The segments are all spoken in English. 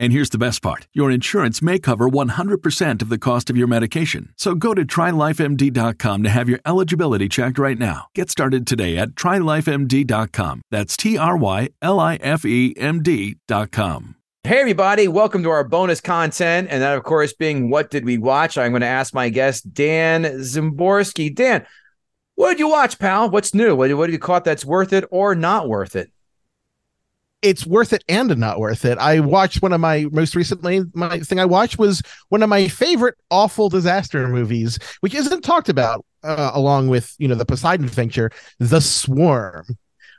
And here's the best part your insurance may cover 100% of the cost of your medication. So go to trylifemd.com to have your eligibility checked right now. Get started today at trylifemd.com. That's T R Y L I F E M D.com. Hey, everybody, welcome to our bonus content. And that, of course, being What Did We Watch? I'm going to ask my guest, Dan Szymborski. Dan, what did you watch, pal? What's new? What, what have you caught that's worth it or not worth it? It's worth it and not worth it. I watched one of my most recently my thing I watched was one of my favorite awful disaster movies, which isn't talked about uh, along with you know the Poseidon Adventure, The Swarm.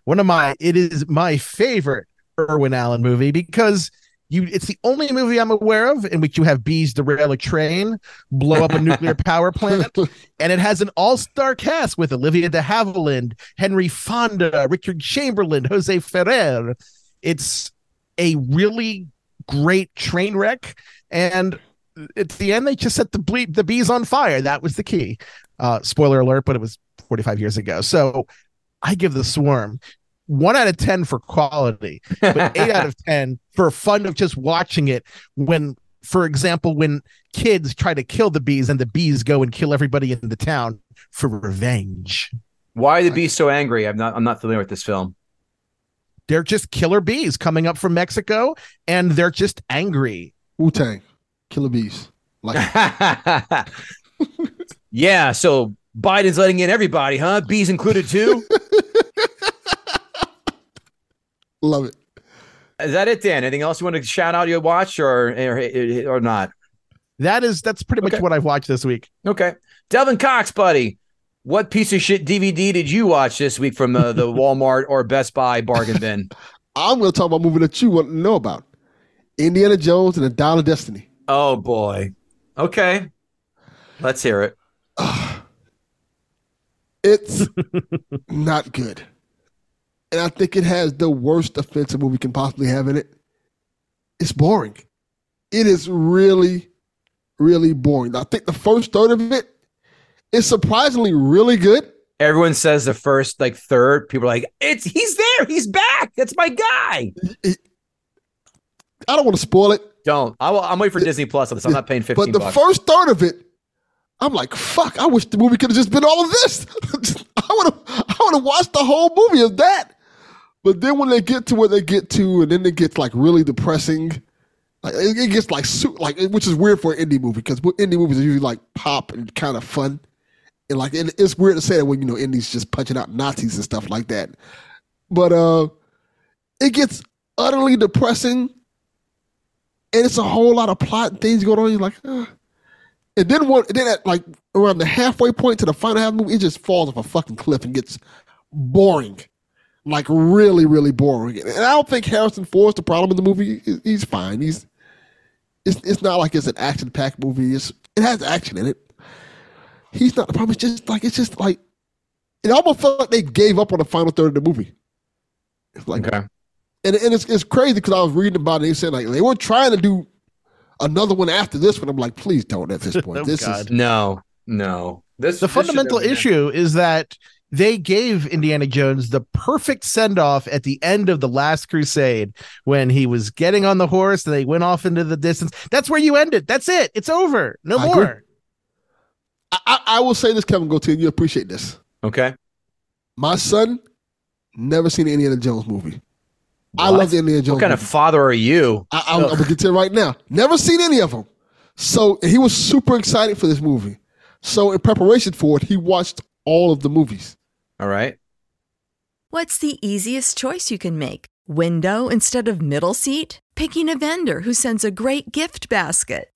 One of my it is my favorite Irwin Allen movie because you it's the only movie I'm aware of in which you have bees derail a train, blow up a nuclear power plant, and it has an all-star cast with Olivia de Havilland, Henry Fonda, Richard Chamberlain, Jose Ferrer it's a really great train wreck, and at the end they just set the ble- the bees on fire. That was the key. Uh, spoiler alert, but it was 45 years ago. So I give the Swarm one out of 10 for quality, but eight out of 10 for fun of just watching it when, for example, when kids try to kill the bees and the bees go and kill everybody in the town for revenge. Why are the bees so angry? I'm not I'm not familiar with this film they're just killer bees coming up from Mexico and they're just angry. Wu Tang, killer bees. Like Yeah, so Biden's letting in everybody, huh? Bees included too? Love it. Is that it, Dan? Anything else you want to shout out you watch or or, or not? That is that's pretty much what I've watched this week. Okay. Delvin Cox, buddy. What piece of shit DVD did you watch this week from uh, the Walmart or Best Buy bargain bin? I'm going to talk about a movie that you want to know about Indiana Jones and the Dial of Destiny. Oh, boy. Okay. Let's hear it. it's not good. And I think it has the worst offensive movie we can possibly have in it. It's boring. It is really, really boring. I think the first third of it is surprisingly really good. Everyone says the first like third. People are like, "It's he's there, he's back. That's my guy." I don't want to spoil it. Don't. I will, I'm waiting for it, Disney Plus on this. I'm not paying fifteen. But the bucks. first third of it, I'm like, "Fuck! I wish the movie could have just been all of this. I would have. I would have watched the whole movie of that." But then when they get to where they get to, and then it gets like really depressing. Like it gets like like which is weird for an Indy movie because Indy movies are usually like pop and kind of fun and like and it's weird to say that when you know Indy's just punching out Nazis and stuff like that. But uh it gets utterly depressing and it's a whole lot of plot and things going on. You're like, uh. and then one, then at like around the halfway point to the final half movie, it just falls off a fucking cliff and gets boring, like really, really boring. And I don't think Harrison Ford's the problem in the movie. He's fine. He's it's it's not like it's an action packed movie. It's it has action in it, he's not the problem. It's just like it's just like it almost felt like they gave up on the final third of the movie. It's like, okay. and and it's it's crazy because I was reading about it. They said like they were trying to do another one after this one. I'm like, please don't at this point. oh, this God. is no, no. This the this fundamental issue is that they gave Indiana Jones the perfect send off at the end of the Last Crusade when he was getting on the horse and they went off into the distance. That's where you end it. That's it. It's over. No I more. agree. I, I, I will say this, Kevin Gootee, and you appreciate this. Okay. My son never seen an Indiana Jones movie. I love the Indiana Jones. What kind of father are you? I, I, I'm gonna get to it right now. Never seen any of them. So he was super excited for this movie. So in preparation for it, he watched all of the movies. All right. What's the easiest choice you can make? Window instead of middle seat? Picking a vendor who sends a great gift basket?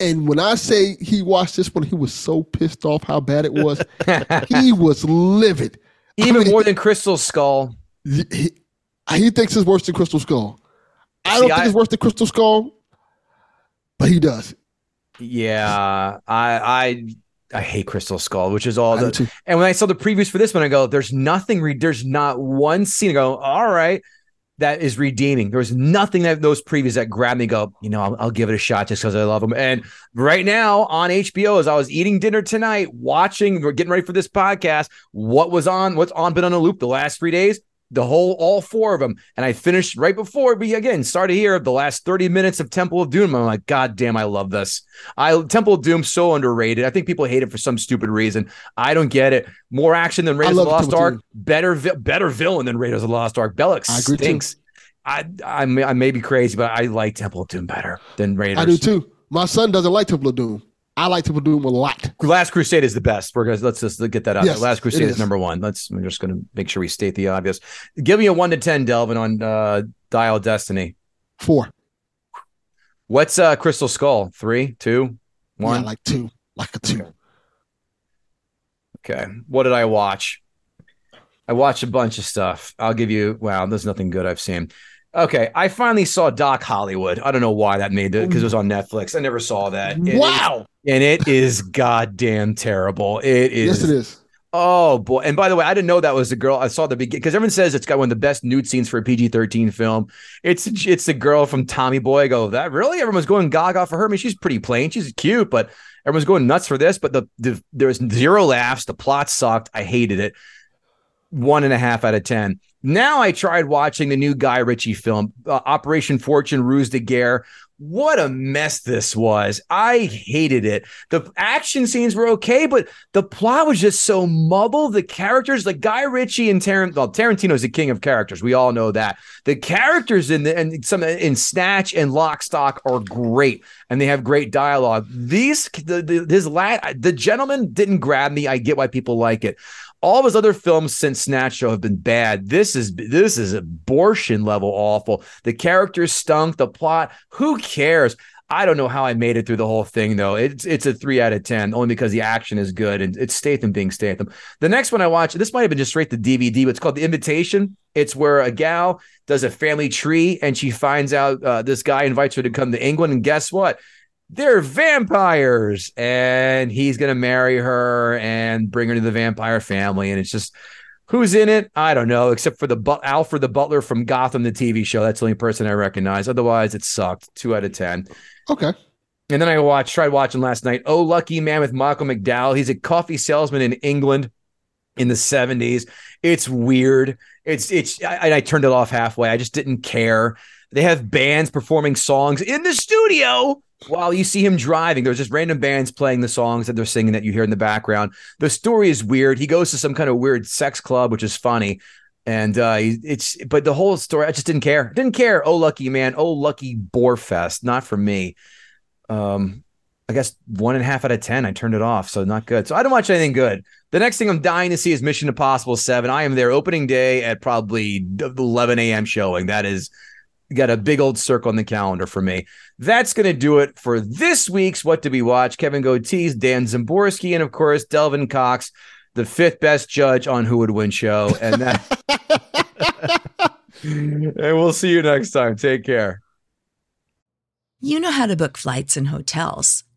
And when I say he watched this one, he was so pissed off how bad it was. he was livid. I Even mean, more than Crystal Skull. he, he, uh, he thinks it's worse than Crystal Skull. I See, don't think I- it's worse than Crystal Skull, but he does. Yeah, I I I hate Crystal Skull, which is all I the. And when I saw the previews for this one, I go, "There's nothing. Re- there's not one scene." I go, "All right." That is redeeming. There was nothing that those previews that grabbed me. Go, you know, I'll, I'll give it a shot just because I love them. And right now on HBO, as I was eating dinner tonight, watching, we're getting ready for this podcast. What was on? What's on? Been on a loop the last three days. The whole, all four of them, and I finished right before we again started here. The last thirty minutes of Temple of Doom. I'm like, God damn, I love this. I Temple of Doom so underrated. I think people hate it for some stupid reason. I don't get it. More action than Raiders of the Lost Temple Ark. Doom. Better, vi- better villain than Raiders of the Lost Ark. Belloq I agree too. stinks. I, I may, I may be crazy, but I like Temple of Doom better than Raiders. I do too. My son doesn't like Temple of Doom. I like Temple of Doom a lot. Last Crusade is the best. We're gonna let's just get that out. Yes, there. Last Crusade is. is. number one. Let's. I'm just gonna make sure we state the obvious. Give me a one to ten, Delvin, on uh, Dial Destiny. Four. What's uh, Crystal Skull? Three, two, one. Yeah, like two. Like a two. Okay. What did I watch? I watched a bunch of stuff. I'll give you. Wow, there's nothing good I've seen. Okay, I finally saw Doc Hollywood. I don't know why that made it because it was on Netflix. I never saw that. And it- Wow. and it is goddamn terrible. It is. Yes, it is. Oh boy! And by the way, I didn't know that was the girl. I saw the beginning because everyone says it's got one of the best nude scenes for a PG thirteen film. It's it's the girl from Tommy Boy. I go that really? Everyone's going gaga for her. I mean, she's pretty plain. She's cute, but everyone's going nuts for this. But the, the there was zero laughs. The plot sucked. I hated it. One and a half out of ten. Now I tried watching the new Guy Ritchie film, uh, Operation Fortune, Ruse de Guerre. What a mess this was. I hated it. The action scenes were okay, but the plot was just so muddled. The characters, like Guy Ritchie and Tarantino, well, Tarantino's the king of characters. We all know that. The characters in the and some in Snatch and Lock Stock are great, and they have great dialogue. These the, the his la- the gentleman didn't grab me. I get why people like it. All of his other films since Snatch Show have been bad. This is this is abortion level awful. The characters stunk. The plot. Who cares? I don't know how I made it through the whole thing though. It's it's a three out of ten, only because the action is good and it's Statham being Statham. The next one I watched, this might have been just straight to DVD, but it's called The Invitation. It's where a gal does a family tree and she finds out uh, this guy invites her to come to England, and guess what? They're vampires, and he's gonna marry her and bring her to the vampire family, and it's just Who's in it? I don't know, except for the but- Alfred the Butler from Gotham, the TV show. That's the only person I recognize. Otherwise, it sucked. Two out of ten. Okay. And then I watched, tried watching last night. Oh, Lucky Man with Michael McDowell. He's a coffee salesman in England in the 70s. It's weird. It's it's I, I turned it off halfway. I just didn't care. They have bands performing songs in the studio while you see him driving. There's just random bands playing the songs that they're singing that you hear in the background. The story is weird. He goes to some kind of weird sex club, which is funny. And uh, it's but the whole story, I just didn't care. Didn't care. Oh, lucky man. Oh, lucky bore fest. Not for me. Um, I guess one and a half out of ten. I turned it off, so not good. So I don't watch anything good. The next thing I'm dying to see is Mission Impossible Seven. I am there opening day at probably 11 a.m. showing. That is got a big old circle on the calendar for me. That's going to do it for this week's What Did We Watch? Kevin Gootees, Dan Szymborski, and of course, Delvin Cox, the fifth best judge on Who Would Win show. And that. and we'll see you next time. Take care. You know how to book flights and hotels.